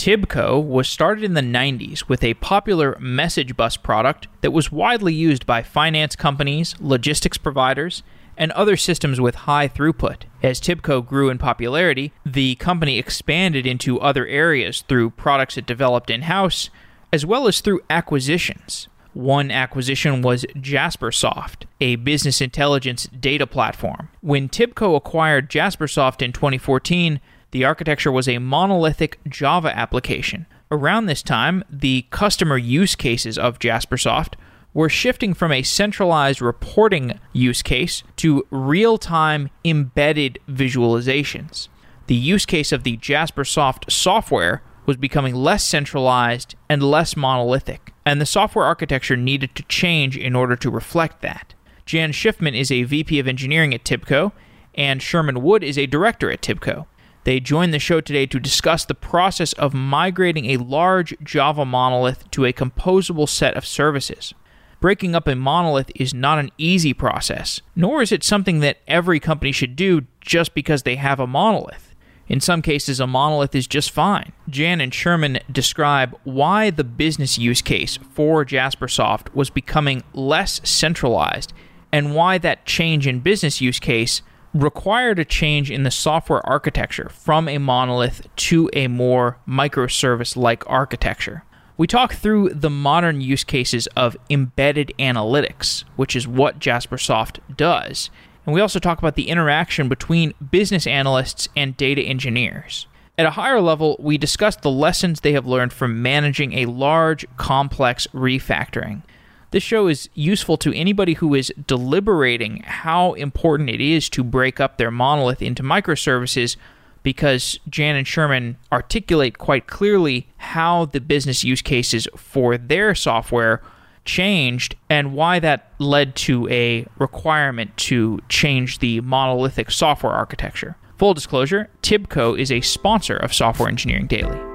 Tibco was started in the 90s with a popular message bus product that was widely used by finance companies, logistics providers, and other systems with high throughput. As Tibco grew in popularity, the company expanded into other areas through products it developed in house, as well as through acquisitions. One acquisition was Jaspersoft, a business intelligence data platform. When Tibco acquired Jaspersoft in 2014, the architecture was a monolithic Java application. Around this time, the customer use cases of Jaspersoft were shifting from a centralized reporting use case to real time embedded visualizations. The use case of the Jaspersoft software was becoming less centralized and less monolithic, and the software architecture needed to change in order to reflect that. Jan Schiffman is a VP of engineering at Tibco, and Sherman Wood is a director at Tibco. They join the show today to discuss the process of migrating a large Java monolith to a composable set of services. Breaking up a monolith is not an easy process, nor is it something that every company should do just because they have a monolith. In some cases, a monolith is just fine. Jan and Sherman describe why the business use case for Jaspersoft was becoming less centralized and why that change in business use case required a change in the software architecture from a monolith to a more microservice like architecture. We talk through the modern use cases of embedded analytics, which is what Jaspersoft does. And we also talk about the interaction between business analysts and data engineers. At a higher level, we discuss the lessons they have learned from managing a large, complex refactoring. This show is useful to anybody who is deliberating how important it is to break up their monolith into microservices because Jan and Sherman articulate quite clearly how the business use cases for their software changed and why that led to a requirement to change the monolithic software architecture. Full disclosure Tibco is a sponsor of Software Engineering Daily.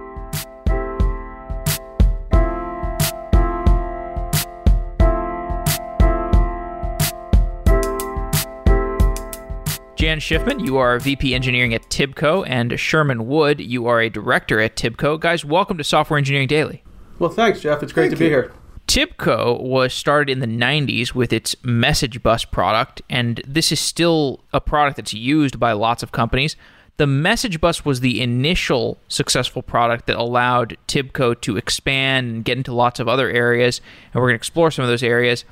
Jan Schiffman, you are VP Engineering at Tibco, and Sherman Wood, you are a director at Tibco. Guys, welcome to Software Engineering Daily. Well, thanks, Jeff. It's great Thank to be here. Tibco was started in the 90s with its message bus product, and this is still a product that's used by lots of companies. The message bus was the initial successful product that allowed Tibco to expand and get into lots of other areas, and we're going to explore some of those areas.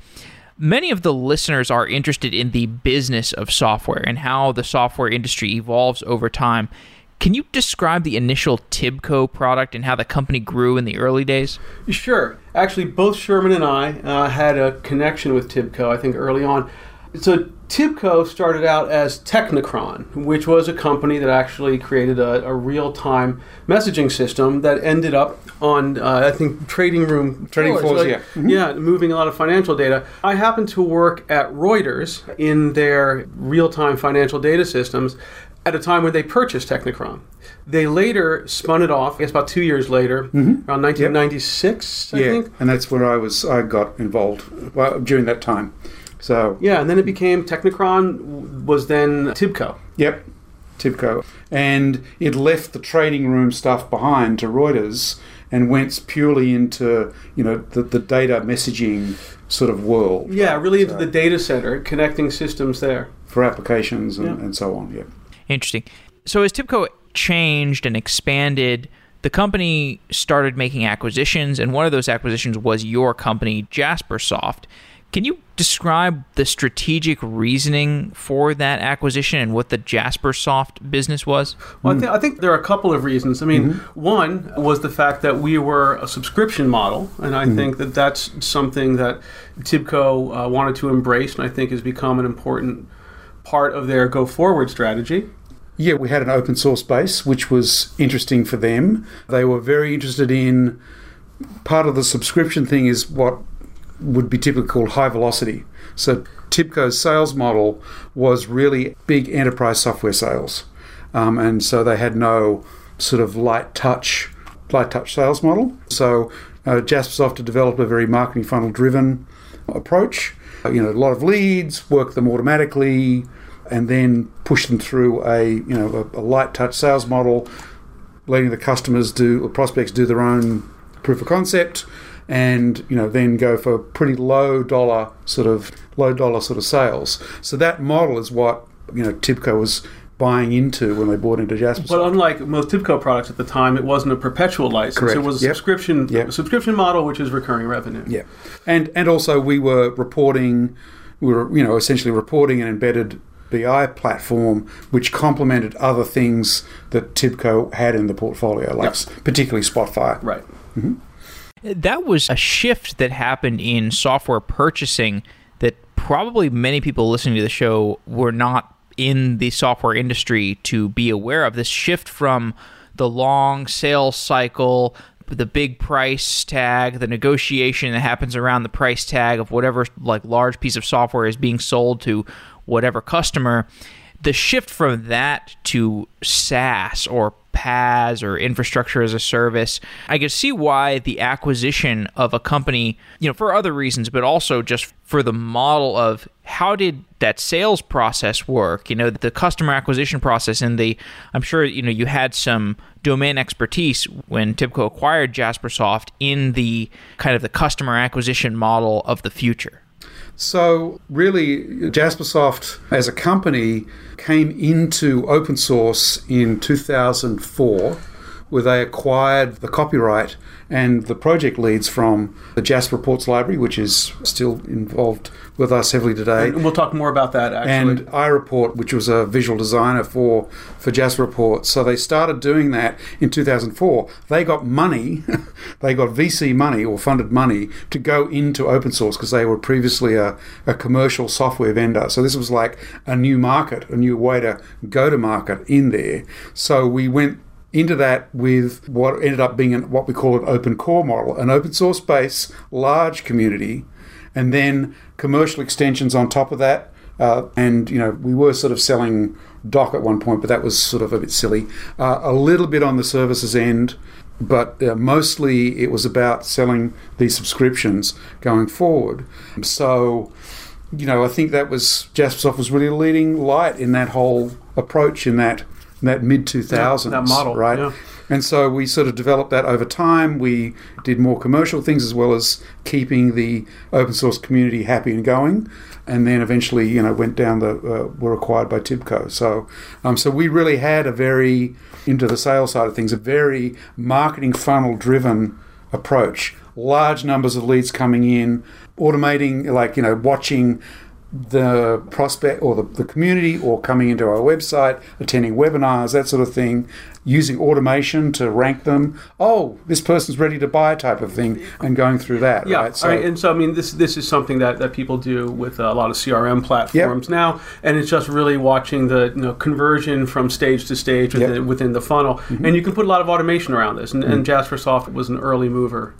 Many of the listeners are interested in the business of software and how the software industry evolves over time. Can you describe the initial Tibco product and how the company grew in the early days? Sure. Actually, both Sherman and I uh, had a connection with Tibco, I think, early on. So, Tibco started out as Teknekron, which was a company that actually created a, a real time messaging system that ended up on, uh, I think, trading room Trading floors, like- yeah. Mhm. Yeah, moving a lot of financial data. I happened to work at Reuters in their real time financial data systems at a time when they purchased Teknekron. They later spun it off, I guess about two years later, around 1996, I yeah, think. and that's where I was I got involved well, during that time. So Yeah, and then it became Teknekron, was then Tibco. yep, Tibco, and it left the trading room stuff behind to Reuters and went purely into you know the, the data messaging sort of world Yeah, really into So- the data center, connecting systems there. for applications and, Yeah. and so on. Yeah. Interesting. So as Tibco changed and expanded, the company started making acquisitions, and one of those acquisitions was your company, Jaspersoft. Can you describe the strategic reasoning for that acquisition and what the Jaspersoft business was? Well, I, th- I think there are a couple of reasons. I mean, one was the fact that we were a subscription model, and I think that that's something that Tibco uh, wanted to embrace, and I think has become an important part of their go forward strategy. Yeah, we had an open source base, which was interesting for them. They were very interested in part of the subscription thing is what would be typically called high velocity. So Tibco's sales model was really big enterprise software sales, um, and so they had no sort of light touch, light touch sales model. So uh, Jaspersoft had developed a very marketing funnel driven approach. Uh, You know, a lot of leads, work them automatically, and then push them through a you know a, a light touch sales model letting the customers do or prospects do their own proof of concept, and you know then go for pretty low dollar sort of low dollar sort of sales. So that model is what you know Tibco was buying into when they bought into Jasper. But unlike most Tibco products at the time, it wasn't a perpetual license. Correct. It was a Yep. subscription Yep. subscription model, which is recurring revenue. Yeah, and and also we were reporting, we were you know essentially reporting an embedded BI platform which complemented other things that Tibco had in the portfolio, like Yep. particularly Spotfire. Right. Mm-hmm. That was a shift that happened in software purchasing that probably many people listening to the show were not in the software industry to be aware of. This shift from the long sales cycle, the big price tag, the negotiation that happens around the price tag of whatever like large piece of software is being sold to whatever customer. The shift from that to SaaS or PaaS or infrastructure as a service, I can see why the acquisition of a company, you know, for other reasons, but also just for the model of how did that sales process work, you know, the customer acquisition process and the I'm sure, you know, you had some domain expertise when Tibco acquired Jaspersoft in the kind of the customer acquisition model of the future. So really, Jaspersoft as a company came into open source in 2004, where they acquired the copyright and the project leads from the Jasper Reports Library, which is still involved with us heavily today. And we'll talk more about that actually. and iReport, which was a visual designer for for Jasper Report. So they started doing that in 2004. They got money, they got VC money or funded money to go into open source because they were previously a, a commercial software vendor. So this was like a new market, a new way to go to market in there. So we went into that with what ended up being an, what we call an open core model, an open source base, large community, and then commercial extensions on top of that. Uh, and you know, we were sort of selling Doc at one point, but that was sort of a bit silly. Uh, a little bit on the services end, but uh, mostly it was about selling these subscriptions going forward. So, you know, I think that was Jaspersoft was really a leading light in that whole approach in that in that mid two thousands that model, right? yeah. And so we sort of developed that over time. We did more commercial things as well as keeping the open source community happy and going. And then eventually, you know, went down the uh, were acquired by Tibco. So, um, so we really had a very into the sales side of things, a very marketing funnel driven approach. Large numbers of leads coming in, automating, like you know, watching the prospect or the, the community or coming into our website, attending webinars, that sort of thing, using automation to rank them. Oh, this person's ready to buy type of thing, and going through that. Yeah, right? right, and so I mean, this this is something that, that people do with a lot of CRM platforms now, and it's just really watching the you know conversion from stage to stage within, Yep. within the funnel, mm-hmm. and you can put a lot of automation around this, and, and mm-hmm. Jaspersoft was an early mover.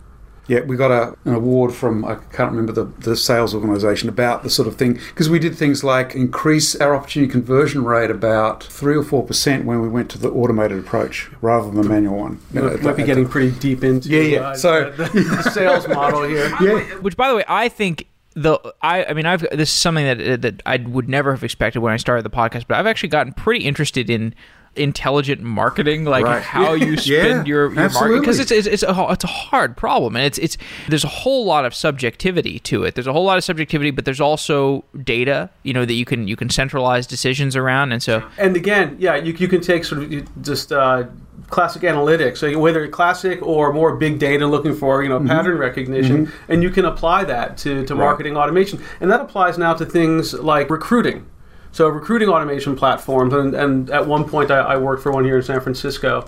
Yeah, we got a, an award from I can't remember the, the sales organisation about the sort of thing because we did things like increase our opportunity conversion rate about three or four percent when we went to the automated approach rather than the manual one. You Uh, might be at the- getting pretty deep into Yeah, yeah. uh, So- the, the sales model here. yeah. Which, by the way, I think the I I mean I've this is something that that I would never have expected when I started the podcast, but I've actually gotten pretty interested in intelligent marketing, like Right. how you Yeah, spend your, your marketing, because it's, it's it's a it's a hard problem, and it's it's there's a whole lot of subjectivity to it. There's a whole lot of subjectivity, but there's also data, you know, that you can you can centralize decisions around, and so And again, yeah, you, you can take sort of just uh, classic analytics, so whether classic or more big data, looking for you know pattern recognition, and you can apply that to, to marketing automation, and that applies now to things like recruiting. So recruiting automation platforms, and, and at one point I, I worked for one here in San Francisco,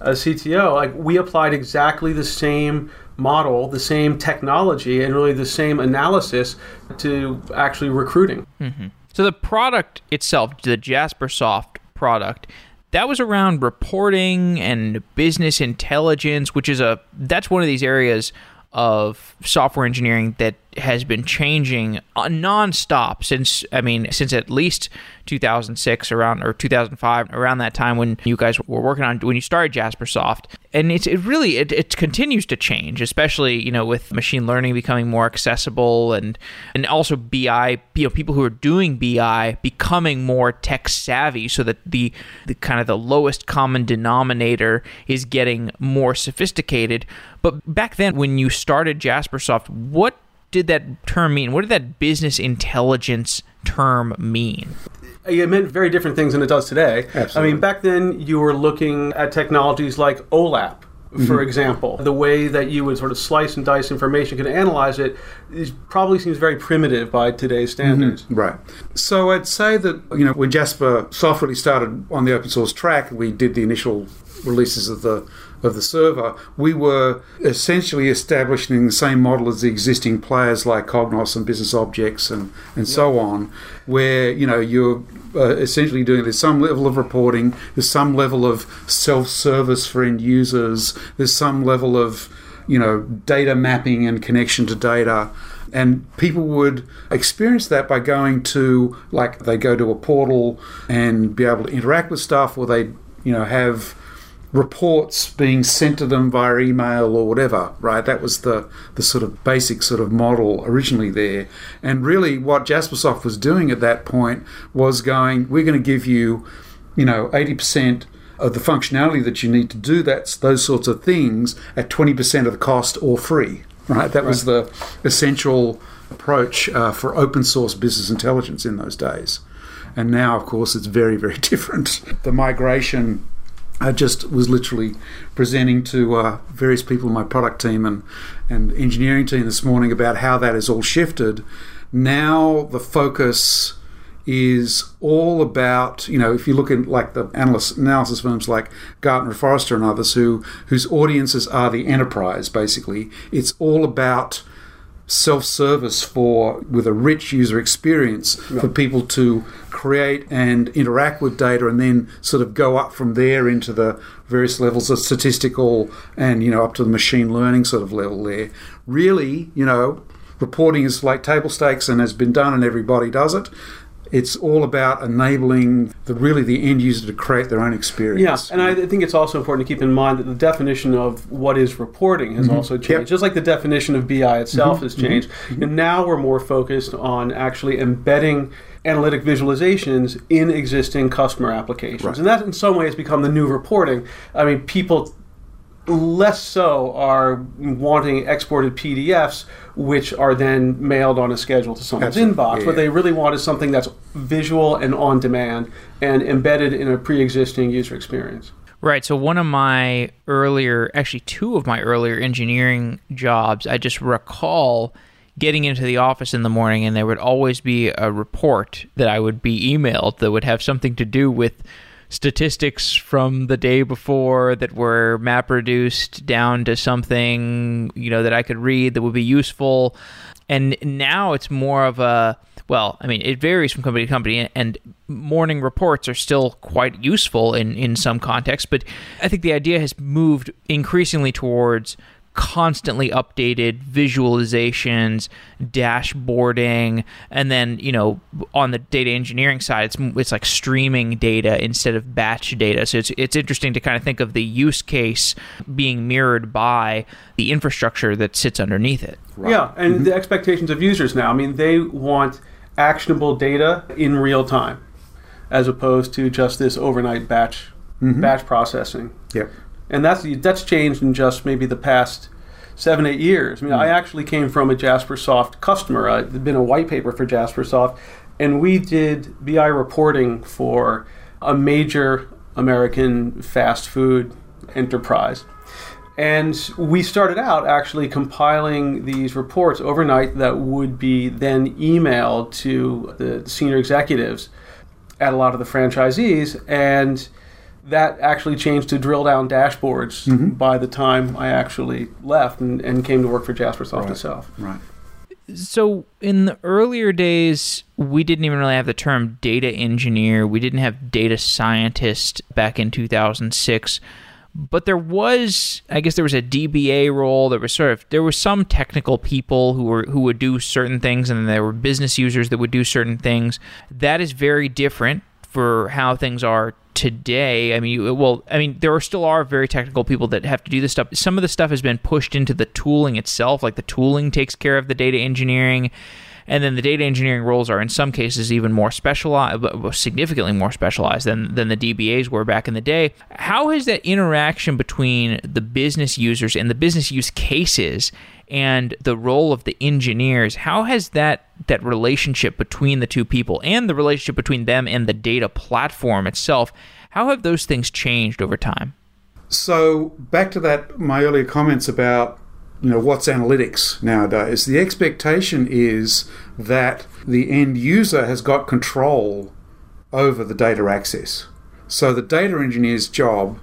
as CTO. Like we applied exactly the same model, the same technology, and really the same analysis to actually recruiting. Mm-hmm. So the product itself, the Jaspersoft product, that was around reporting and business intelligence, which is a that's one of these areas of software engineering that has been changing uh, nonstop since I mean since at least 2006 around or 2005 around that time when you guys were working on when you started Jaspersoft. And it's it really it, it continues to change especially you know with machine learning becoming more accessible and and also BI you know people who are doing BI becoming more tech savvy so that the the kind of the lowest common denominator is getting more sophisticated. But back then when you started Jaspersoft what did that term mean what did that business intelligence term mean it meant very different things than it does today. Absolutely. I mean, back then you were looking at technologies like OLAP, for Mm-hmm. example. The way that you would sort of slice and dice information, can analyze it, is, probably seems very primitive by today's standards. Right. So I'd say that you know when Jasper Soft really started on the open source track, we did the initial releases of the of the server. We were essentially establishing the same model as the existing players like Cognos and Business Objects and and so on, where you know you're uh, essentially doing there's some level of reporting, there's some level of self service for end users, there's some level of you know data mapping and connection to data and people would experience that by going to like they go to a portal and be able to interact with stuff or they you know have reports being sent to them via email or whatever right? That was the the sort of basic sort of model originally there. And really what jaspersoft was doing at that point was going we're going to give you you know 80% of the functionality that you need to do that those sorts of things at 20% of the cost or free right? That was the essential approach uh, for open source business intelligence in those days. And now of course it's very very different. The migration I just was literally presenting to uh, various people in my product team and, and engineering team this morning about how that has all shifted. Now the focus is all about you know if you look at like the analysis analysis firms like Gartner, Forrester, and others who whose audiences are the enterprise basically. It's all about self-service for with a rich user experience for people to create and interact with data and then sort of go up from there into the various levels of statistical and you know up to the machine learning sort of level there. Really you know reporting is like table stakes and has been done and everybody does it it's all about enabling the really the end user to create their own experience Yeah, and I think it's also important to keep in mind that the definition of what is reporting has also changed. Mm-hmm. Yep. Just like the definition of BI itself Mm-hmm. has changed. And now we're more focused on actually embedding analytic visualizations in existing customer applications. Right. And that in some ways become the new reporting. I mean, people less so are wanting exported PDFs, which are then mailed on a schedule to someone's Absolutely. inbox. Yeah, What yeah. they really want is something that's visual and on demand and embedded in a pre existing user experience. Right. So one of my earlier, actually two of my earlier engineering jobs, I just recall getting into the office in the morning and there would always be a report that I would be emailed that would have something to do with statistics from the day before that were map reduced down to something, you know, that I could read that would be useful. And now it's more of a well, I mean, it varies from company to company, and morning reports are still quite useful in, in some contexts. But I think the idea has moved increasingly towards constantly updated visualizations, dashboarding, and then you know on the data engineering side, it's it's like streaming data instead of batch data. So it's it's interesting to kind of think of the use case being mirrored by the infrastructure that sits underneath it. Yeah, and mm-hmm. the expectations of users now. I mean, they want actionable data in real time, as opposed to just this overnight batch mm-hmm. batch processing. Yep. And that's that's changed in just maybe the past seven eight years. I mean, I hmm. actually came from a JasperSoft customer. I'd been a white paper for JasperSoft, and we did BI reporting for a major American fast food enterprise. And we started out actually compiling these reports overnight that would be then emailed to the senior executives at a lot of the franchisees. And that actually changed to drill down dashboards mm-hmm. by the time I actually left and, and came to work for JasperSoft Right. itself. Right. So in the earlier days, we didn't even really have the term data engineer. We didn't have data scientist back in 2006. but there was i guess there was a dba role there was sort of there were some technical people who were who would do certain things and then there were business users that would do certain things that is very different for how things are today i mean well i mean there are still are very technical people that have to do this stuff some of the stuff has been pushed into the tooling itself like the tooling takes care of the data engineering and then the data engineering roles are in some cases even more specialized, significantly more specialized than, than the DBAs were back in the day. How has that interaction between the business users and the business use cases and the role of the engineers, how has that that relationship between the two people and the relationship between them and the data platform itself, how have those things changed over time? So back to that my earlier comments about you know what's analytics nowadays the expectation is that the end user has got control over the data access so the data engineer's job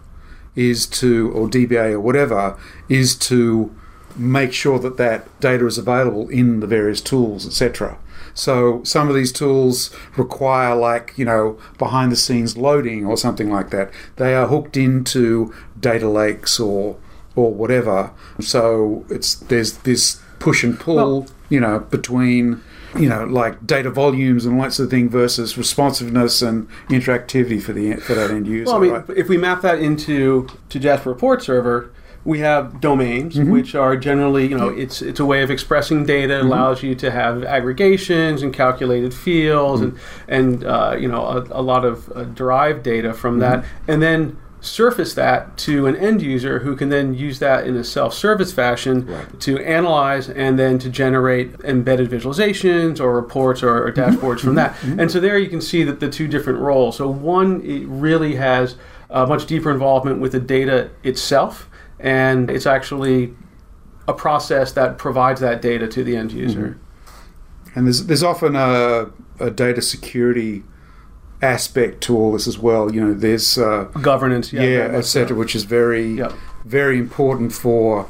is to or dba or whatever is to make sure that that data is available in the various tools etc so some of these tools require like you know behind the scenes loading or something like that they are hooked into data lakes or or whatever. So it's there's this push and pull, well, you know, between you know like data volumes and all that sort of thing versus responsiveness and interactivity for the for that end user. Well, I mean, right? if we map that into to Jasper Report Server. We have domains, mm-hmm. which are generally, you know, it's it's a way of expressing data. Mm-hmm. allows you to have aggregations and calculated fields, mm-hmm. and and uh, you know a, a lot of uh, derived data from that. Mm-hmm. And then surface that to an end user who can then use that in a self-service fashion right. to analyze and then to generate embedded visualizations or reports or, or mm-hmm. dashboards from that. Mm-hmm. And so there you can see that the two different roles. So one it really has a much deeper involvement with the data itself, and it's actually a process that provides that data to the end user. Mm-hmm. And there's there's often a, a data security aspect to all this as well. You know, there's uh, governance, yeah, yeah etc., which is very, yep. very important for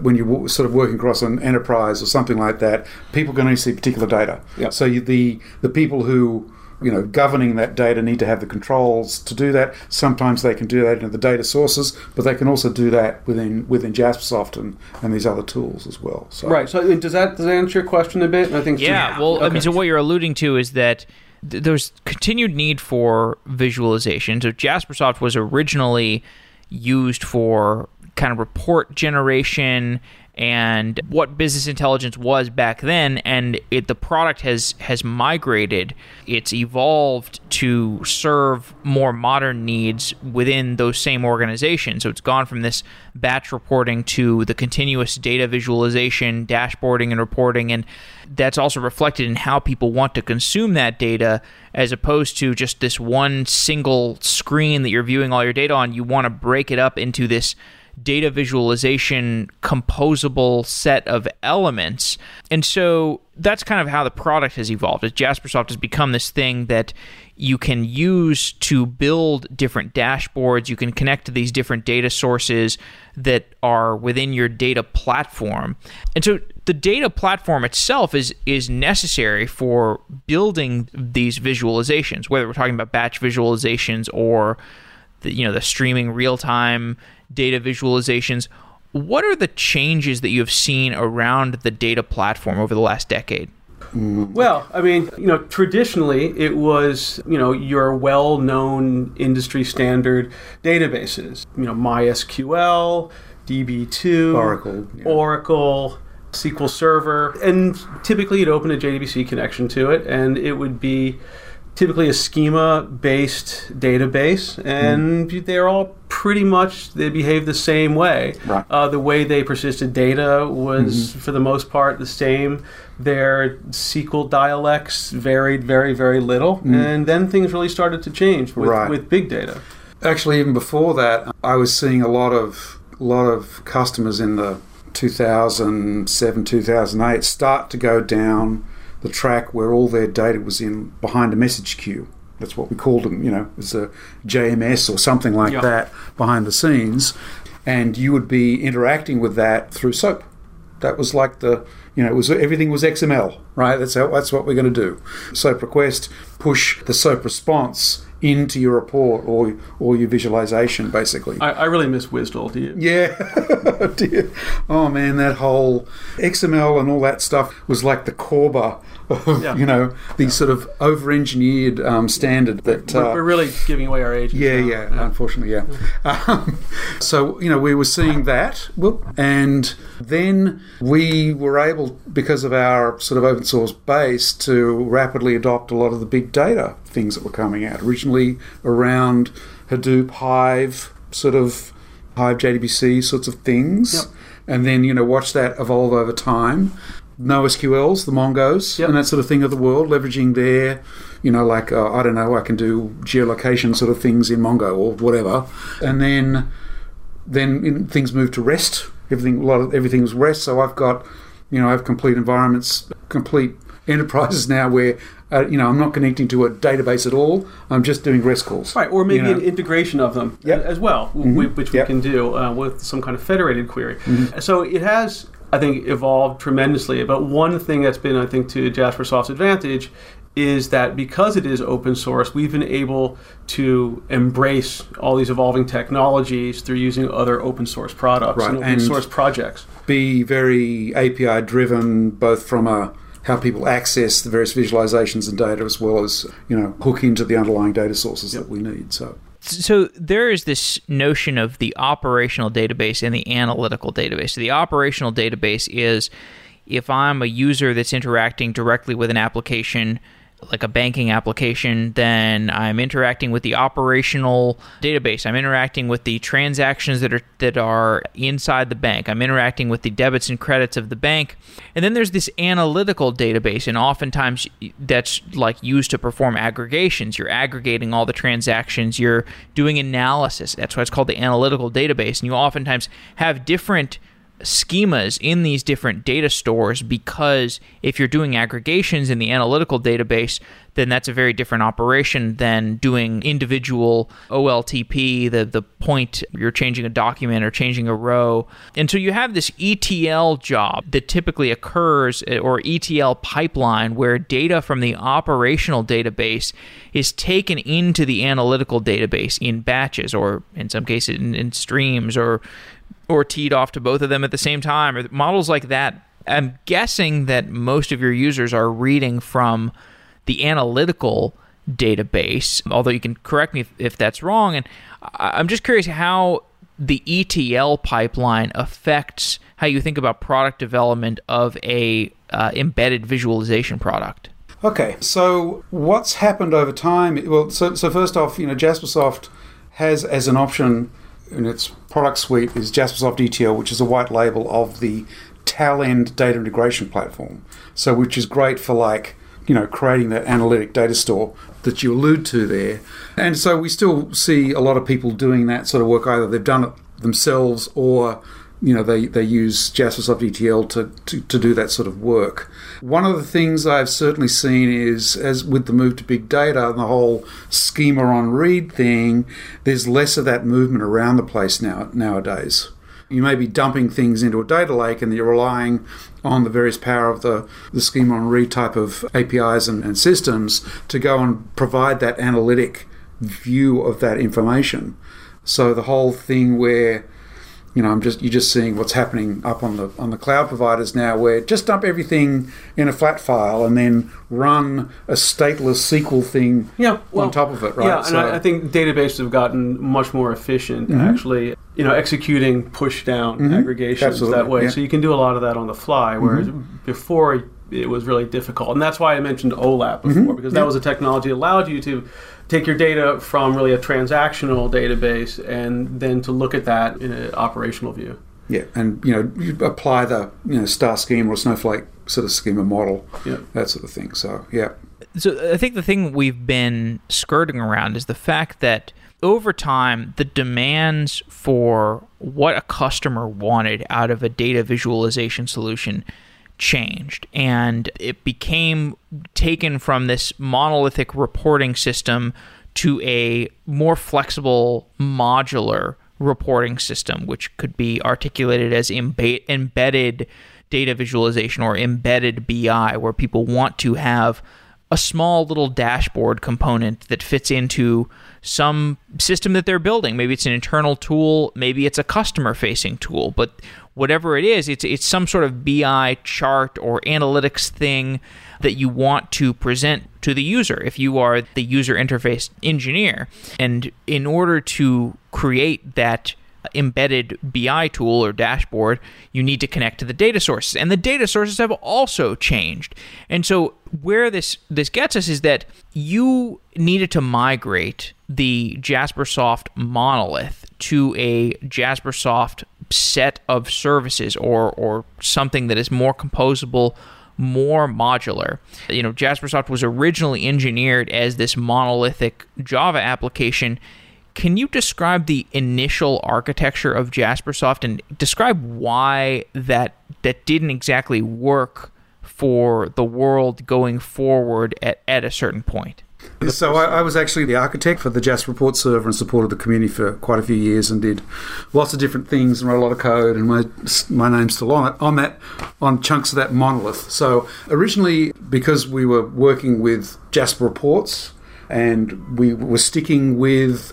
when you're sort of working across an enterprise or something like that. People can only see particular data. Yep. So you, the the people who you know governing that data need to have the controls to do that. Sometimes they can do that in the data sources, but they can also do that within within Jaspersoft and, and these other tools as well. So. Right. So uh, does that does that answer your question a bit? I think yeah. So. Well, okay. I mean, so what you're alluding to is that there's continued need for visualization. So Jaspersoft was originally used for kind of report generation and what business intelligence was back then and it the product has has migrated. It's evolved to serve more modern needs within those same organizations. So it's gone from this batch reporting to the continuous data visualization dashboarding and reporting and that's also reflected in how people want to consume that data as opposed to just this one single screen that you're viewing all your data on. You want to break it up into this data visualization composable set of elements. And so that's kind of how the product has evolved. As Jaspersoft has become this thing that you can use to build different dashboards. You can connect to these different data sources that are within your data platform. And so the data platform itself is is necessary for building these visualizations, whether we're talking about batch visualizations or the, you know the streaming real time data visualizations. What are the changes that you have seen around the data platform over the last decade? Well, I mean, you know, traditionally it was, you know, your well-known industry standard databases, you know, MySQL, DB2, Oracle, yeah. Oracle, SQL Server, and typically you'd open a JDBC connection to it and it would be typically a schema based database and mm. they're all pretty much they behave the same way right. uh, the way they persisted data was mm-hmm. for the most part the same their sql dialects varied very very little mm. and then things really started to change with, right. with big data actually even before that i was seeing a lot of lot of customers in the 2007 2008 start to go down the track where all their data was in behind a message queue. That's what we called them, you know, it's a JMS or something like yep. that behind the scenes. And you would be interacting with that through SOAP. That was like the, you know, it was everything was XML, right? That's how, that's what we're going to do. SOAP request, push the SOAP response into your report or or your visualization, basically. I, I really miss WSDL. Do you? Yeah, dear. Oh man, that whole XML and all that stuff was like the Corba of, Yeah. you know, the sort of over-engineered um, standard that. We're, uh, we're really giving away our age. yeah, yeah, unfortunately, yeah. Um, so, you know, we were seeing that, and then we were able, because of our sort of open source base, to rapidly adopt a lot of the big data things that were coming out. Originally around Hadoop, Hive, sort of Hive JDBC sorts of things, Yep. and then, you know, watch that evolve over time. NoSQLs, the Mongos, Yep. and that sort of thing of the world, leveraging their, you know, like uh, I don't know, I can do geolocation sort of things in Mongo or whatever, and then then in, things move to REST. Everything, a lot of everything was REST. So I've got, you know, I have complete environments, complete enterprises now where, uh, you know, I'm not connecting to a database at all. I'm just doing REST calls. Right, or maybe You know? an integration of them Yep. as well, w- which we Yep. can do uh, with some kind of federated query. Mm-hmm. So it has, I think, evolved tremendously. But one thing that's been, I think, to JasperSoft's advantage is that because it is open source, we've been able to embrace all these evolving technologies through using other open source products Right, and open and- source projects. Be very API driven, both from a how people access the various visualizations and data, as well as you know hook into the underlying data sources that we need. So so there is this notion of the operational database and the analytical database. So the operational database is if I'm a user that's interacting directly with an application like a banking application, then I'm interacting with the operational database. I'm interacting with the transactions that are that are inside the bank. I'm interacting with the debits and credits of the bank. And then there's this analytical database, and oftentimes that's like used to perform aggregations. You're aggregating all the transactions. You're doing analysis. That's why it's called the analytical database. And you oftentimes have different schemas in these different data stores because if you're doing aggregations in the analytical database, then that's a very different operation than doing individual OLTP, the, the point you're changing a document or changing a row. And so you have this ETL job that typically occurs, uh, or ETL pipeline, where data from the operational database is taken into the analytical database in batches, or in some cases in, in streams, or or teed off to both of them at the same time, or models like that. I'm guessing that most of your users are reading from the analytical database, although you can correct me if, if that's wrong. And I'm just curious how the ETL pipeline affects how you think about product development of a uh, embedded visualization product. Okay, so what's happened over time? Well, so, so first off, you know, JasperSoft has as an option in its product suite is JasperSoft ETL, which is a white label of the Talend data integration platform. So, which is great for like, you know, creating that analytic data store that you allude to there. And so we still see a lot of people doing that sort of work. Either they've done it themselves or you know they, they use JasperSoft ETL to, to, to do that sort of work. One of the things I've certainly seen is as with the move to big data and the whole schema on read thing, there's less of that movement around the place now nowadays. You may be dumping things into a data lake and you're relying on the various power of the, the schema on read type of APIs and, and systems to go and provide that analytic view of that information. So the whole thing where you know, I'm just you're just seeing what's happening up on the on the cloud providers now, where just dump everything in a flat file and then run a stateless SQL thing Yeah, well, on top of it, right? Yeah, and So- Mm-hmm. I, I think databases have gotten much more efficient mm-hmm. actually, you know, executing push down mm-hmm. aggregations Absolutely, that way. yeah. So you can do a lot of that on the fly, mm-hmm. whereas before it was really difficult. And that's why I mentioned OLAP before, because that was a technology that allowed you to take your data from really a transactional database and then to look at that in an operational view. yeah, and you know, you apply the you know star schema or snowflake sort of schema model, Yeah. that sort of thing. So yeah, So I think the thing we've been skirting around is the fact that over time, the demands for what a customer wanted out of a data visualization solution changed and it became taken from this monolithic reporting system to a more flexible modular reporting system which could be articulated as embe- embedded data visualization or embedded BI where people want to have a small little dashboard component that fits into some system that they're building. Maybe it's an internal tool, maybe it's a customer facing tool, but whatever it is, it's it's some sort of BI chart or analytics thing that you want to present to the user if you are the user interface engineer. And in order to create that embedded BI tool or dashboard, you need to connect to the data sources. And the data sources have also changed. And so where this this gets us is that you needed to migrate the Jaspersoft monolith to a Jaspersoft set of services or or something that is more composable more modular. You know, Jaspersoft was originally engineered as this monolithic Java application can you describe the initial architecture of Jaspersoft and describe why that that didn't exactly work for the world going forward at, at a certain point? So I, I, was actually the architect for the Jasper Report server and supported the community for quite a few years and did lots of different things and wrote a lot of code and my my name's still on it on that on chunks of that monolith. So originally because we were working with Jasper Reports and we were sticking with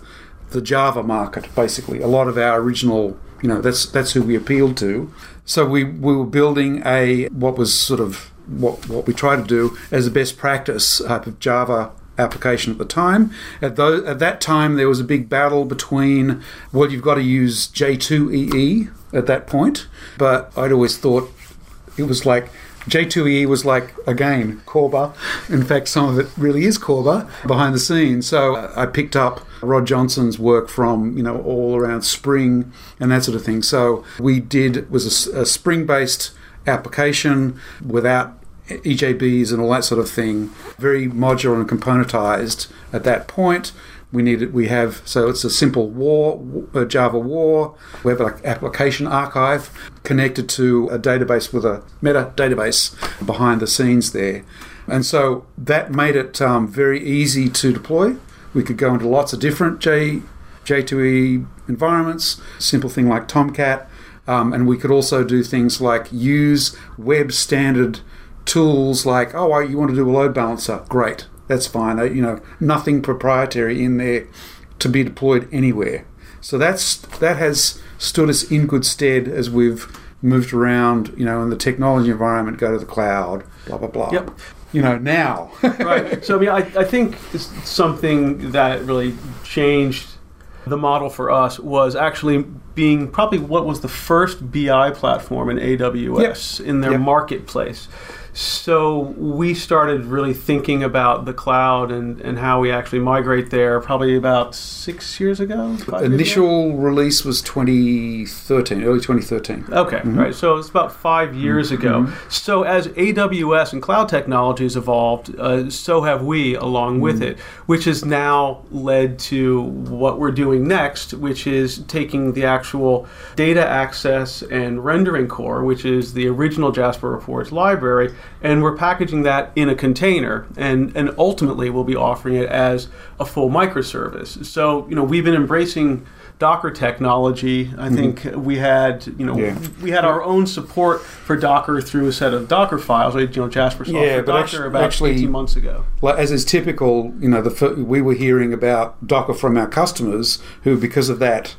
the Java market, basically. A lot of our original, you know, that's that's who we appealed to. So we, we were building a what was sort of what what we tried to do as a best practice type of Java application at the time. At, those, at that time, there was a big battle between well, you've got to use J2EE at that point, but I'd always thought it was like J2EE was like, again, Corba. In fact, some of it really is Corba behind the scenes. So uh, I picked up Rod Johnson's work from, you know, all around Spring and that sort of thing. So we did, was a, a Spring based application without EJBs and all that sort of thing, very modular and componentized at that point. We needed, we have, so it's a simple war, a Java war. We have an application archive connected to a database with a meta database behind the scenes there. And so that made it um, very easy to deploy. We could go into lots of different J, J2E environments, simple thing like Tomcat. Um, and we could also do things like use web standard tools like, oh, you want to do a load balancer? Great that's fine. Uh, you know, nothing proprietary in there to be deployed anywhere. So that's that has stood us in good stead as we've moved around, you know, in the technology environment, go to the cloud, blah blah blah. Yep. You know, now. right. So I mean, I, I think something that really changed the model for us was actually being probably what was the first BI platform in AWS yep. in their yep. marketplace. So we started really thinking about the cloud and, and how we actually migrate there probably about six years ago. Initial years ago? release was 2013, early 2013. Okay, mm-hmm. right. So it's about five years mm-hmm. ago. So as AWS and cloud technologies evolved, uh, so have we along mm-hmm. with it, which has now led to what we're doing next, which is taking the actual data access and rendering core, which is the original Jasper Reports library and we're packaging that in a container and and ultimately we'll be offering it as a full microservice so you know we've been embracing Docker technology. I mm-hmm. think we had, you know, yeah. we had our own support for Docker through a set of Docker files. You know, Jasper software yeah, but Docker actually, about actually, 18 months ago. Well, as is typical, you know, the we were hearing about Docker from our customers who, because of that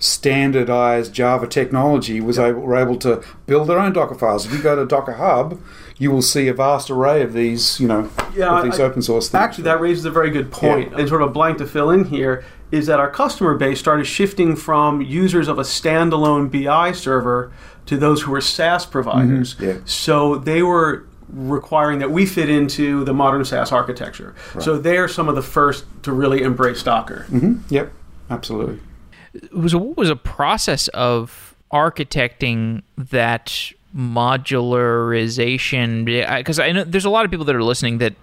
standardized Java technology, was able were able to build their own Docker files. If you go to Docker Hub, you will see a vast array of these, you know, yeah, these I, open source things. Actually, that raises a very good point. Yeah. And sort of a blank to fill in here is that our customer base started shifting from users of a standalone BI server to those who were SaaS providers. Mm-hmm. Yeah. So they were requiring that we fit into the modern SaaS architecture. Right. So they are some of the first to really embrace Docker. Mm-hmm. Yep, absolutely. So what was a process of architecting that modularization because I know there's a lot of people that are listening that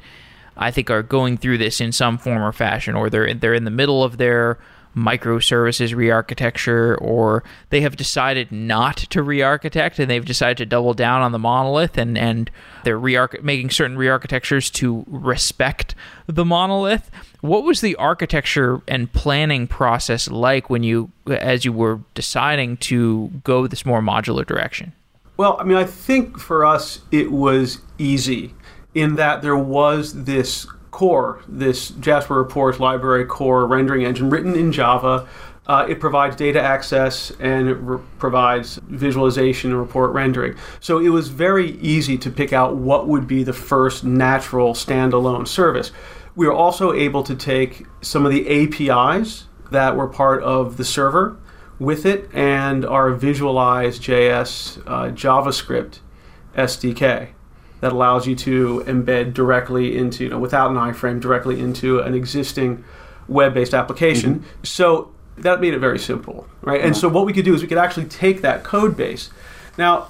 I think are going through this in some form or fashion, or they're they're in the middle of their microservices re-architecture, or they have decided not to re-architect and they've decided to double down on the monolith, and and they're re making certain re-architectures to respect the monolith. What was the architecture and planning process like when you, as you were deciding to go this more modular direction? Well, I mean, I think for us it was easy in that there was this core, this Jasper Reports library core rendering engine written in Java. Uh, it provides data access and it re- provides visualization and report rendering. So it was very easy to pick out what would be the first natural standalone service. We were also able to take some of the APIs that were part of the server with it and our Visualize JS uh, JavaScript SDK that allows you to embed directly into, you know, without an iframe, directly into an existing web-based application. Mm-hmm. So that made it very simple, right? And so what we could do is we could actually take that code base. Now,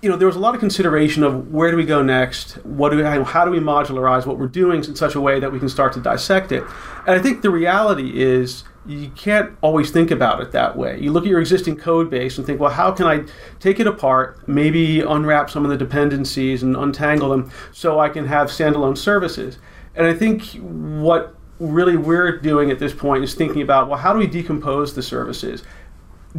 you know, there was a lot of consideration of where do we go next? What do we, how do we modularize what we're doing in such a way that we can start to dissect it? And I think the reality is you can't always think about it that way. You look at your existing code base and think, well, how can I take it apart, maybe unwrap some of the dependencies and untangle them so I can have standalone services? And I think what really we're doing at this point is thinking about, well, how do we decompose the services?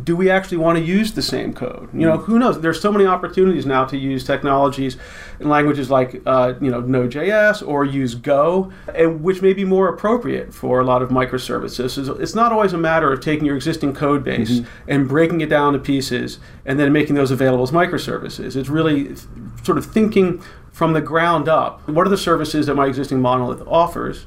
Do we actually want to use the same code? You know, who knows? There's so many opportunities now to use technologies in languages like uh, you know Node.js or use Go, and which may be more appropriate for a lot of microservices. It's not always a matter of taking your existing code base mm-hmm. and breaking it down to pieces and then making those available as microservices. It's really sort of thinking from the ground up. What are the services that my existing monolith offers?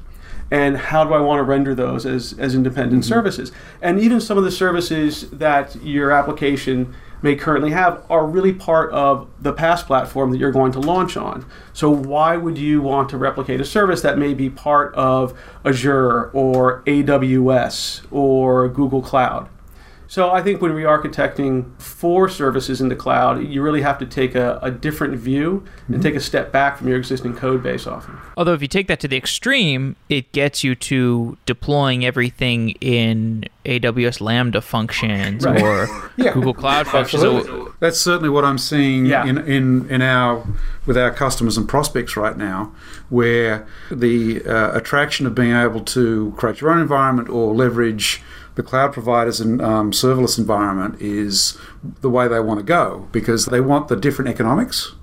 And how do I want to render those as, as independent mm-hmm. services? And even some of the services that your application may currently have are really part of the PaaS platform that you're going to launch on. So why would you want to replicate a service that may be part of Azure or AWS or Google Cloud? So I think when re-architecting for services in the cloud, you really have to take a, a different view and mm-hmm. take a step back from your existing code base often. Although if you take that to the extreme, it gets you to deploying everything in AWS Lambda functions right. or yeah. Google Cloud functions. So, That's certainly what I'm seeing yeah. in, in, in our with our customers and prospects right now, where the uh, attraction of being able to create your own environment or leverage the cloud providers and um, serverless environment is the way they want to go because they want the different economics.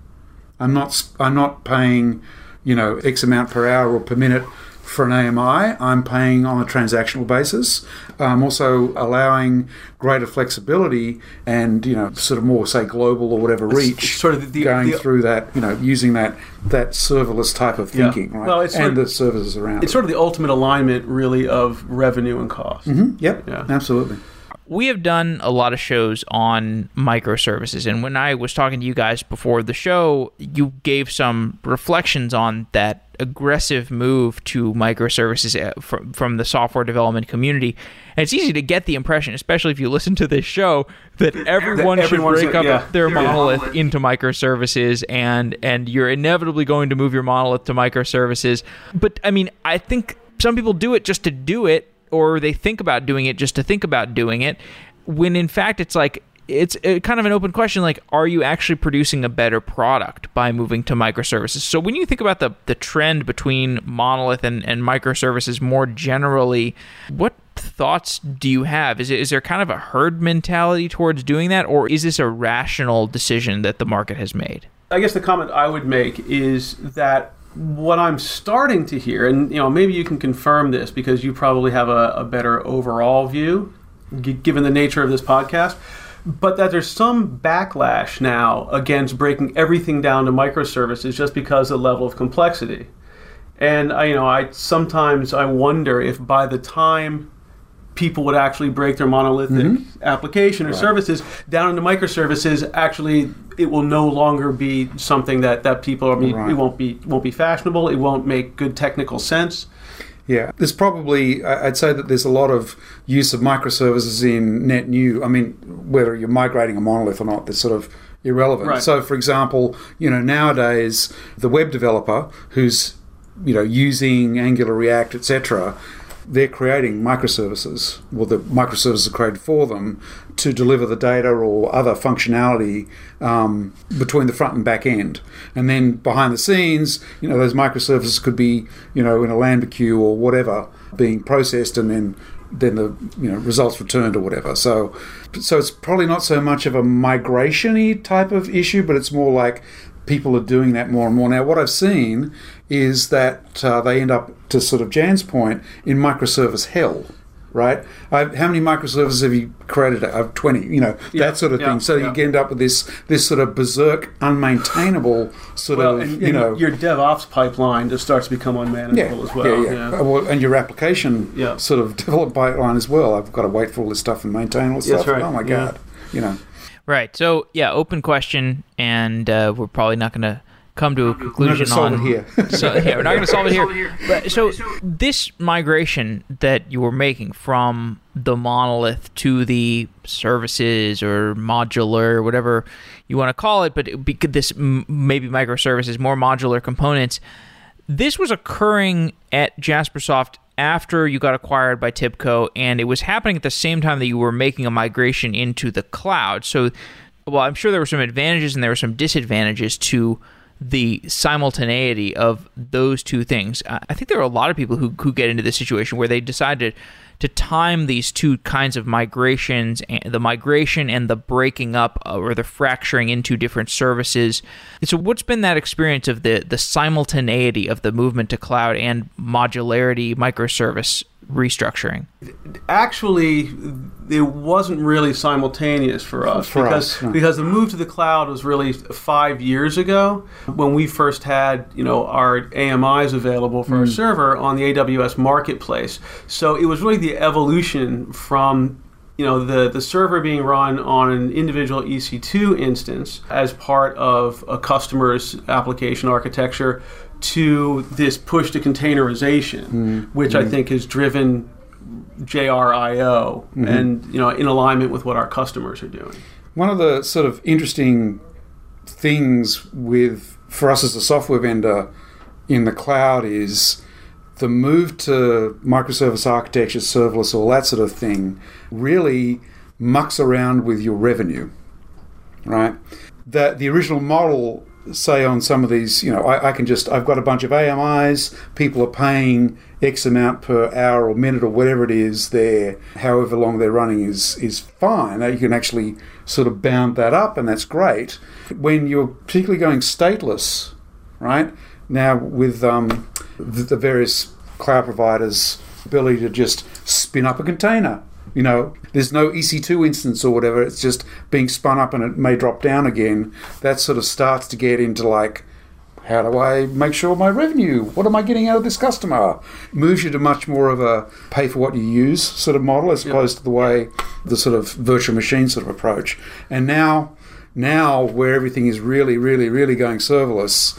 I'm not I'm not paying, you know, X amount per hour or per minute for an AMI, I'm paying on a transactional basis. I'm also allowing greater flexibility and you know sort of more say global or whatever reach. It's sort of the, going the, through that you know using that that serverless type of thinking, yeah. right? Well, it's and the services around. It's it. sort of the ultimate alignment, really, of revenue and cost. Mm-hmm. Yep. Yeah. Absolutely we have done a lot of shows on microservices and when i was talking to you guys before the show you gave some reflections on that aggressive move to microservices uh, from, from the software development community and it's easy to get the impression especially if you listen to this show that everyone should break up yeah. their monolith yeah. into microservices and and you're inevitably going to move your monolith to microservices but i mean i think some people do it just to do it or they think about doing it just to think about doing it when in fact it's like it's uh, kind of an open question like are you actually producing a better product by moving to microservices? So when you think about the, the trend between monolith and, and microservices more generally what thoughts do you have? Is, it, is there kind of a herd mentality towards doing that or is this a rational decision that the market has made? I guess the comment i would make is that what I'm starting to hear, and you know, maybe you can confirm this because you probably have a, a better overall view, g- given the nature of this podcast, but that there's some backlash now against breaking everything down to microservices just because of the level of complexity. And I, you know, I sometimes I wonder if by the time people would actually break their monolithic mm-hmm. application or right. services down into microservices actually it will no longer be something that that people I mean right. it won't be won't be fashionable it won't make good technical sense yeah, there's probably I'd say that there's a lot of use of microservices in net new. I mean, whether you're migrating a monolith or not, that's sort of irrelevant. Right. So, for example, you know nowadays the web developer who's you know using Angular, React, etc they're creating microservices, well, the microservices are created for them to deliver the data or other functionality um, between the front and back end. And then behind the scenes, you know, those microservices could be, you know, in a Lambda queue or whatever being processed and then then the you know results returned or whatever. So so it's probably not so much of a migrationy type of issue, but it's more like people are doing that more and more. Now, what I've seen is that uh, they end up, to sort of Jan's point, in microservice hell. Right? I've, how many microservices have you created? I've twenty. You know Yeah, that sort of yeah, thing. So yeah. you end up with this this sort of berserk, unmaintainable sort Well, of and, you and know your DevOps pipeline just starts to become unmanageable as well. yeah, yeah. Uh, well, and your application Yeah. sort of development pipeline as well. I've got to wait for all this stuff and maintain all this That's stuff. right, Oh my yeah. god, you know. Right. So yeah, open question, and uh, we're probably not going to come to a conclusion on here. so yeah, we're not going to solve it here. But so this migration that you were making from the monolith to the services or modular, whatever you want to call it, but it, this maybe microservices, more modular components. This was occurring at Jaspersoft after you got acquired by Tibco, and it was happening at the same time that you were making a migration into the cloud. So, well, I'm sure there were some advantages and there were some disadvantages to the simultaneity of those two things. I think there are a lot of people who, who get into this situation where they decide to, to time these two kinds of migrations, the migration and the breaking up uh, or the fracturing into different services. And So, what's been that experience of the, the simultaneity of the movement to cloud and modularity microservice restructuring? actually it wasn't really simultaneous for us For because us, yeah. because the move to the cloud was really five years ago when we first had you know our AMIs available for Mm. our server on the AWS marketplace. So it was really the evolution from you know the the server being run on an individual EC2 instance as part of a customer's application architecture to this push to containerization, Mm. which I think has driven JRIO Mm-hmm. and you know in alignment with what our customers are doing. One of the sort of interesting things with for us as a software vendor in the cloud is the move to microservice architecture, serverless, all that sort of thing, really mucks around with your revenue, right? The the original model, say on some of these, you know, I, I can just I've got a bunch of AMIs, people are paying X amount per hour or minute or whatever it is there, however long they're running is is fine. Now you can actually sort of bound that up and that's great. When you're particularly going stateless, right? Now with um, the, the various cloud providers' ability to just spin up a container. You know, there's no EC2 instance or whatever. It's just being spun up and it may drop down again. That sort of starts to get into like, how do I make sure my revenue? What am I getting out of this customer? Moves you to much more of a pay for what you use sort of model as opposed to the way the sort of virtual machine sort of approach. And now, now where everything is really, really, really going serverless,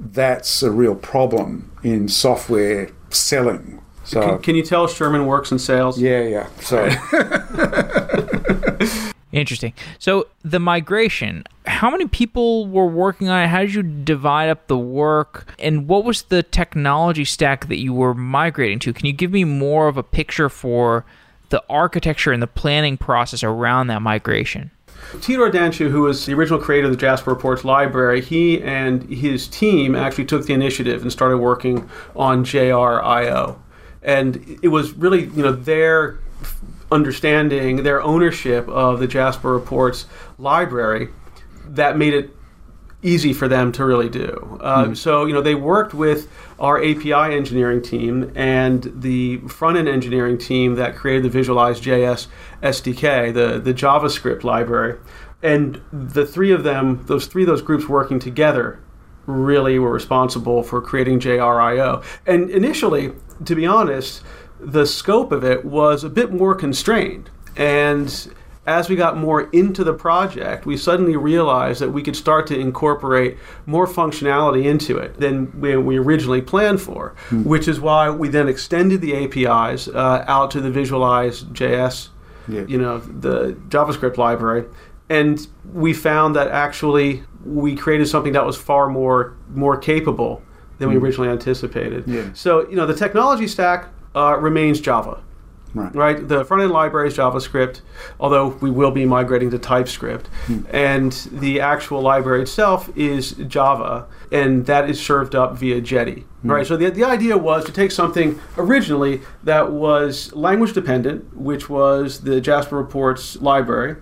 that's a real problem in software selling. So Can, can you tell Sherman works in sales? yeah, yeah. So Interesting. So the migration, how many people were working on it? How did you divide up the work? And what was the technology stack that you were migrating to? Can you give me more of a picture for the architecture and the planning process around that migration? Theodore Danciu, who was the original creator of the Jasper Reports library, he and his team actually took the initiative and started working on JRIO. And it was really, you know, their understanding, their ownership of the Jasper Reports library that made it easy for them to really do. Uh, So, you know, they worked with our API engineering team and the front end engineering team that created the Visualize JS SDK, the, the JavaScript library. And the three of them, those three of those groups working together, really were responsible for creating JRIO. And initially, to be honest, the scope of it was a bit more constrained. And as we got more into the project, we suddenly realized that we could start to incorporate more functionality into it than we, we originally planned for, which is why we then extended the APIs uh, out to the Visualize JS, Yeah. you know, the JavaScript library. And we found that actually we created something that was far more more capable than we hmm. originally anticipated. Yeah. So, you know, the technology stack uh, remains Java right. right? The front end library is JavaScript, although we will be migrating to TypeScript. Hmm. And the actual library itself is Java, and that is served up via Jetty, hmm. right? So the, the idea was to take something originally that was language dependent, which was the Jasper Reports library.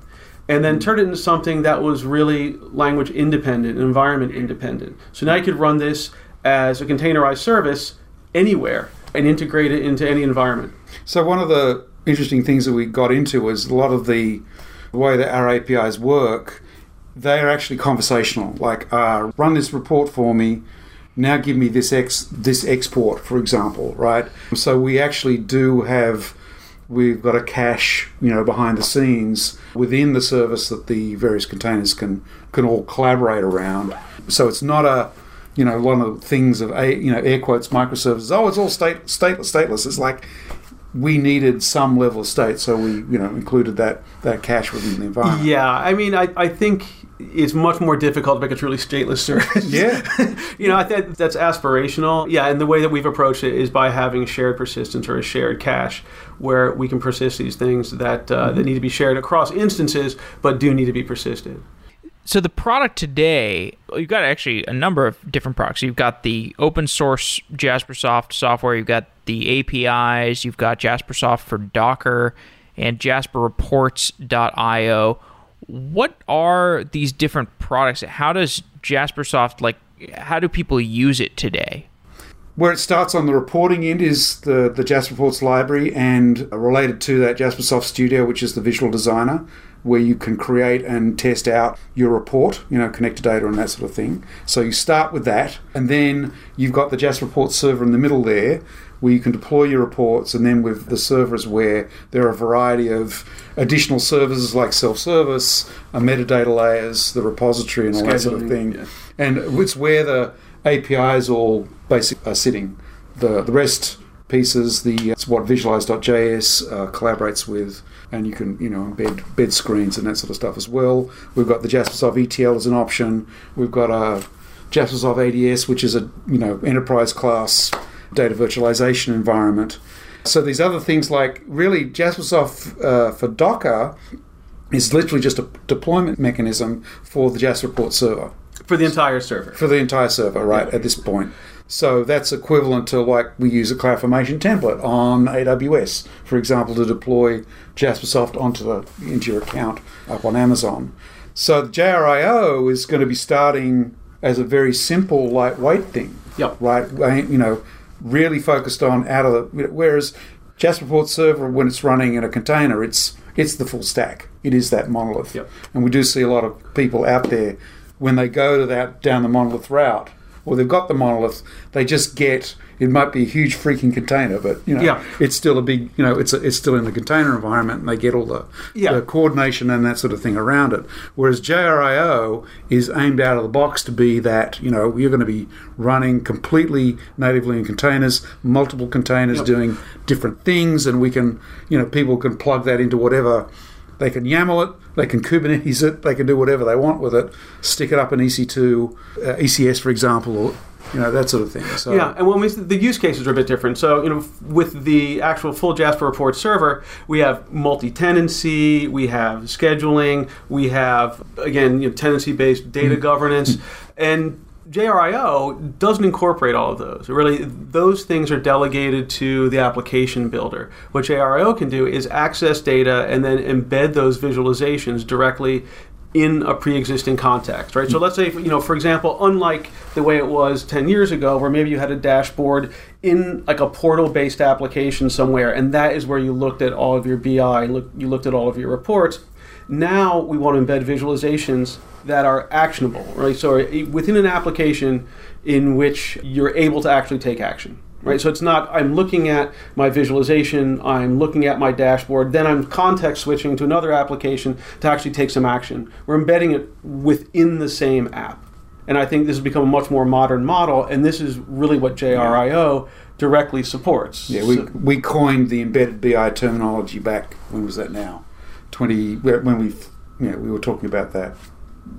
And then turn it into something that was really language independent, environment independent. So now you could run this as a containerized service anywhere and integrate it into any environment. So one of the interesting things that we got into was a lot of the way that our APIs work. They are actually conversational. Like, uh, run this report for me. Now give me this ex this export, for example, right? So we actually do have we've got a cache, you know, behind the scenes within the service that the various containers can can all collaborate around. So it's not a you know, one of the things of you know air quotes microservices. Oh, it's all state stateless, stateless. It's like we needed some level of state, so we you know included that that cache within the environment. Yeah, I mean, I, I think it's much more difficult to make a truly stateless service. Yeah, you know, I think that's aspirational. Yeah, and the way that we've approached it is by having shared persistence or a shared cache, where we can persist these things that uh, mm-hmm. that need to be shared across instances, but do need to be persisted. So the product today, you've got actually a number of different products. You've got the open source Jaspersoft software. You've got the APIs. You've got Jaspersoft for Docker and JasperReports.io. What are these different products? How does Jaspersoft like? How do people use it today? Where it starts on the reporting end is the, the Jasper Reports library, and related to that, Jaspersoft Studio, which is the visual designer, where you can create and test out your report, you know, connected data and that sort of thing. So you start with that, and then you've got the Jasper Reports server in the middle there, where you can deploy your reports, and then with the servers where there are a variety of additional services like self-service, uh, metadata layers, the repository, and all Scheduling, that sort of thing. Yeah. And it's where the APIs all basically are sitting. The the REST pieces, the it's what Visualize.js uh, collaborates with and you can you know embed bed screens and that sort of stuff as well. We've got the Jaspersoft ETL as an option. We've got a Jaspersoft ADS, which is a you know enterprise class data virtualization environment. So these other things like really Jaspersoft uh, for Docker is literally just a deployment mechanism for the Jasper Report server. For the entire server. For the entire server, right, at this point. So that's equivalent to like we use a CloudFormation template on AWS, for example, to deploy Jaspersoft onto the into your account up on Amazon. So the JRIO is going to be starting as a very simple, lightweight thing. Yep. Right. You know, really focused on out of the. Whereas Jasper Report server, when it's running in a container, it's it's the full stack. It is that monolith. Yep. And we do see a lot of people out there when they go to that down the monolith route or they've got the monolith, they just get it might be a huge freaking container, but you know, yeah. it's still a big, you know, it's a, it's still in the container environment, and they get all the, yeah. the coordination and that sort of thing around it. Whereas JRIO is aimed out of the box to be that, you know, you're going to be running completely natively in containers, multiple containers yep. doing different things, and we can, you know, people can plug that into whatever they can YAML it, they can Kubernetes it, they can do whatever they want with it, stick it up in EC2, uh, ECS, for example, or you know that sort of thing. So yeah, and when we the use cases are a bit different. So you know, with the actual full Jasper Report server, we have multi-tenancy, we have scheduling, we have again you know, tenancy-based data mm-hmm. governance, and JRIO doesn't incorporate all of those. Really, those things are delegated to the application builder. What JRIO can do is access data and then embed those visualizations directly in a pre-existing context, right? So let's say, you know, for example, unlike the way it was 10 years ago, where maybe you had a dashboard in like a portal-based application somewhere, and that is where you looked at all of your BI, look, you looked at all of your reports. Now we want to embed visualizations that are actionable, right? So eh, within an application in which you're able to actually take action, right? So it's not I'm looking at my visualization, I'm looking at my dashboard, then I'm context switching to another application to actually take some action. We're embedding it within the same app. And I think this has become a much more modern model, and this is really what JRIO directly supports. Yeah, we, so, we coined the embedded BI terminology back, when was that now? 20, when we, you know, we were talking about that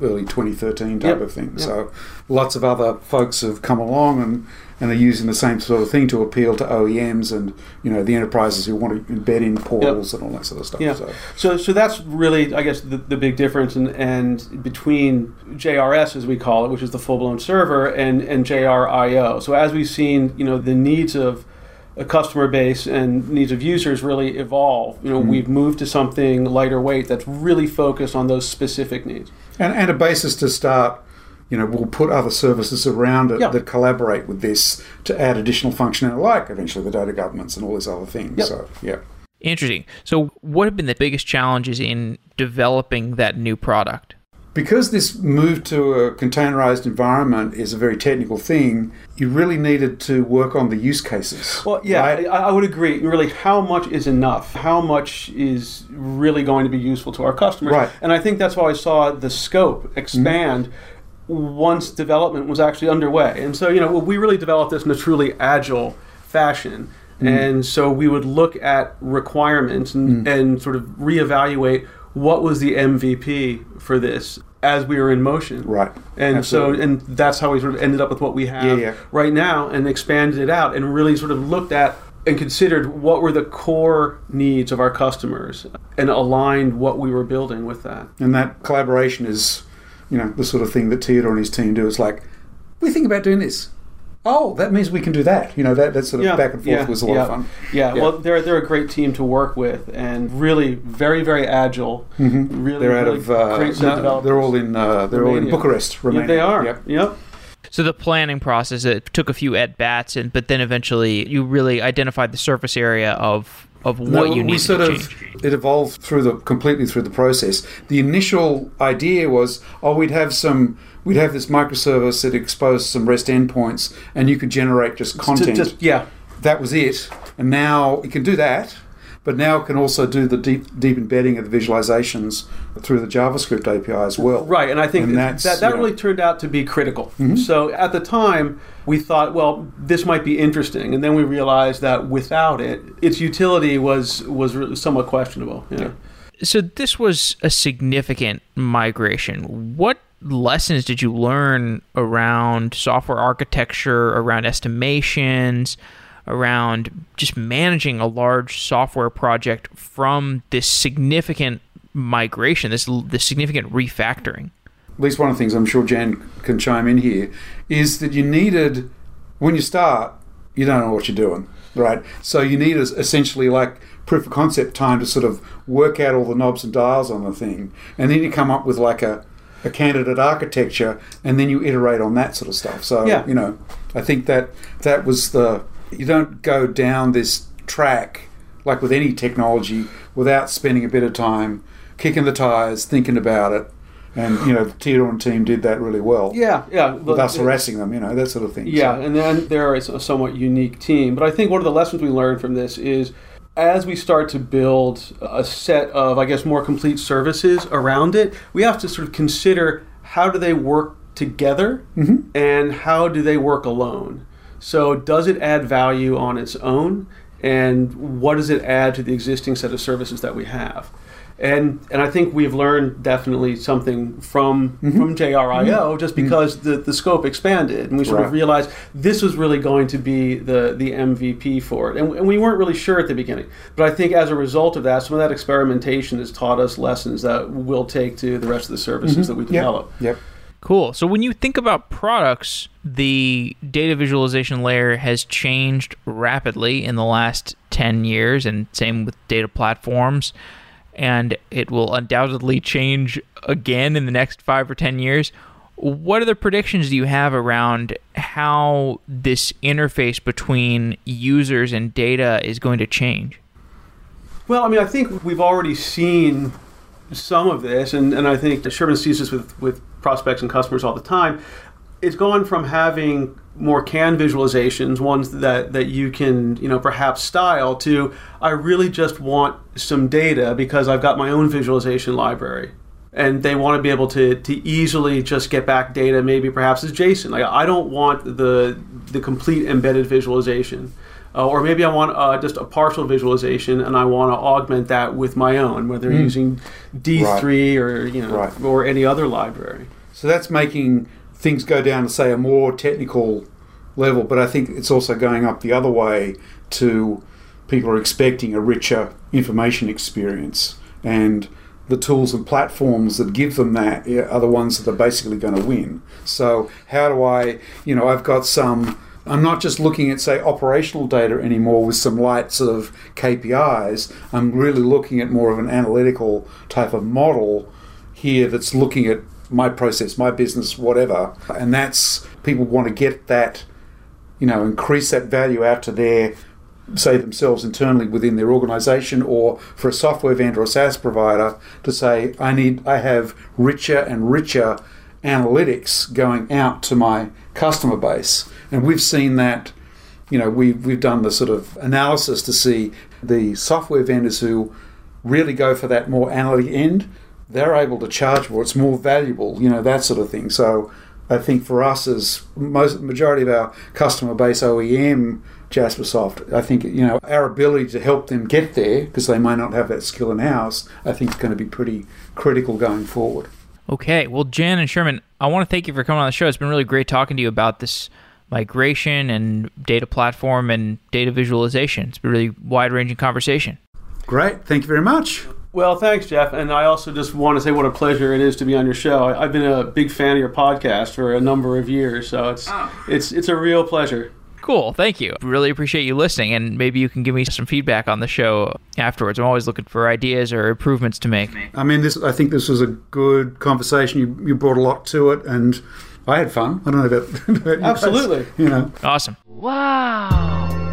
early 2013 type yep. of thing. Yep. So lots of other folks have come along and, and are using the same sort of thing to appeal to OEMs and you know the enterprises who want to embed in portals yep. and all that sort of stuff. Yeah. So. so so that's really I guess the, the big difference and and between JRS as we call it, which is the full blown server, and and JRIO. So as we've seen, you know the needs of a customer base and needs of users really evolve. You know, Mm-hmm. we've moved to something lighter weight that's really focused on those specific needs. And, and a basis to start. You know, we'll put other services around it Yeah. that collaborate with this to add additional functionality, like eventually the data governance and all these other things. Yep. So, yeah. Interesting. So, what have been the biggest challenges in developing that new product? Because this move to a containerized environment is a very technical thing, you really needed to work on the use cases. Well, yeah, right? I, I would agree. Really, how much is enough? How much is really going to be useful to our customers? Right. And I think that's why I saw the scope expand once development was actually underway. And so, you know, we really developed this in a truly agile fashion. Mm. And so we would look at requirements and, mm. and sort of reevaluate what was the MVP for this as we were in motion. Right. And Absolutely. so, and that's how we sort of ended up with what we have Yeah, yeah. right now and expanded it out and really sort of looked at and considered what were the core needs of our customers and aligned what we were building with that. And that collaboration is, you know, the sort of thing that Theodore and his team do. Is like, we think about doing this. Oh, that means we can do that. You know, that, that sort of back and forth yeah, was a lot yeah. of fun. Yeah, Yeah. well, they're they're a great team to work with, and really very very agile. Mm-hmm. They're out really of, uh, great set no, they're all in, uh, they're all in Romania. Bucharest, Yeah, Romania. they are. Yep. Yep. So the planning process it took a few at bats, and but then eventually you really identified the surface area of of what No, you we needed sort to of change. it evolved through the completely through the process. The initial idea was, oh, we'd have some, we'd have this microservice that exposed some REST endpoints, and you could generate just content. Just, yeah. that was it. And now it can do that, but now it can also do the deep deep embedding of the visualizations through the JavaScript API as well. Right, and I think And that that's, that, that yeah. really turned out to be critical. Mm-hmm. So at the time, we thought, well, this might be interesting, and then we realized that without it, its utility was was really somewhat questionable. Yeah. So this was a significant migration. What lessons did you learn around software architecture, around estimations, around just managing a large software project from this significant migration, this this significant refactoring? At least one of the things I'm sure Jan can chime in here is that you needed when you start, you don't know what you're doing, right? So you need essentially like proof of concept time to sort of work out all the knobs and dials on the thing, and then you come up with like a a candidate architecture, and then you iterate on that sort of stuff. So Yeah. you know, I think that that was the you don't go down this track like with any technology without spending a bit of time kicking the tires, thinking about it. And you know, the Theodore and team did that really well. Yeah, yeah. With us harassing them, you know, that sort of thing. Yeah, So- and then there is a somewhat unique team. But I think one of the lessons we learned from this is as we start to build a set of, I guess, more complete services around it, we have to sort of consider how do they work together mm-hmm. and how do they work alone. So, does it add value on its own? And what does it add to the existing set of services that we have? And and I think we've learned definitely something from mm-hmm. from JRIO mm-hmm. just because mm-hmm. the, the scope expanded and we sort of realized this was really going to be the the MVP for it. And, and we weren't really sure at the beginning. But I think as a result of that, some of that experimentation has taught us lessons that we'll take to the rest of the services that we Yep. develop. Yep. Cool. So when you think about products, the data visualization layer has changed rapidly in the last 10 years, and same with data platforms. And it will undoubtedly change again in the next five or 10 years. What other predictions do you have around how this interface between users and data is going to change? Well, I mean, I think we've already seen some of this, and, and I think the Sherman sees this with, with prospects and customers all the time. It's gone from having more can visualizations, ones that, that you can, you know, perhaps style, to I really just want some data because I've got my own visualization library. And they want to be able to, to easily just get back data, maybe perhaps as JSON. Like I don't want the the complete embedded visualization. Uh, or maybe I want uh, just a partial visualization, and I want to augment that with my own, whether using D3 or you know. Right. or any other library. So that's making things go down to say a more technical level, but I think it's also going up the other way to people are expecting a richer information experience and the tools and platforms that give them that are the ones that are basically going to win. So how do I, you know, I've got some I'm not just looking at, say, operational data anymore with some light sort of KPIs. I'm really looking at more of an analytical type of model here that's looking at my process, my business, whatever. And that's people want to get that, you know, increase that value out to their say themselves internally within their organization or for a software vendor or SaaS provider to say I need I have richer and richer analytics going out to my customer base and we've seen that you know we've, we've done the sort of analysis to see the software vendors who really go for that more analytic end they're able to charge more it's more valuable you know that sort of thing so I think for us as most majority of our customer base OEM Jaspersoft. I think you know our ability to help them get there because they may not have that skill in house. I think is going to be pretty critical going forward. Okay, well, Jan and Sherman, I want to thank you for coming on the show. It's been really great talking to you about this migration and data platform and data visualization. It's been a really wide-ranging conversation. Great, thank you very much. Well, thanks, Jeff. And I also just want to say what a pleasure it is to be on your show. I've been a big fan of your podcast for a number of years, so it's oh. it's it's a real pleasure. Cool. Thank you. Really appreciate you listening, and maybe you can give me some feedback on the show afterwards. I'm always looking for ideas or improvements to make. I mean, this. I think this was a good conversation. You you brought a lot to it, and I had fun. I don't know about, about Absolutely. You, guys, you know. Awesome. Wow.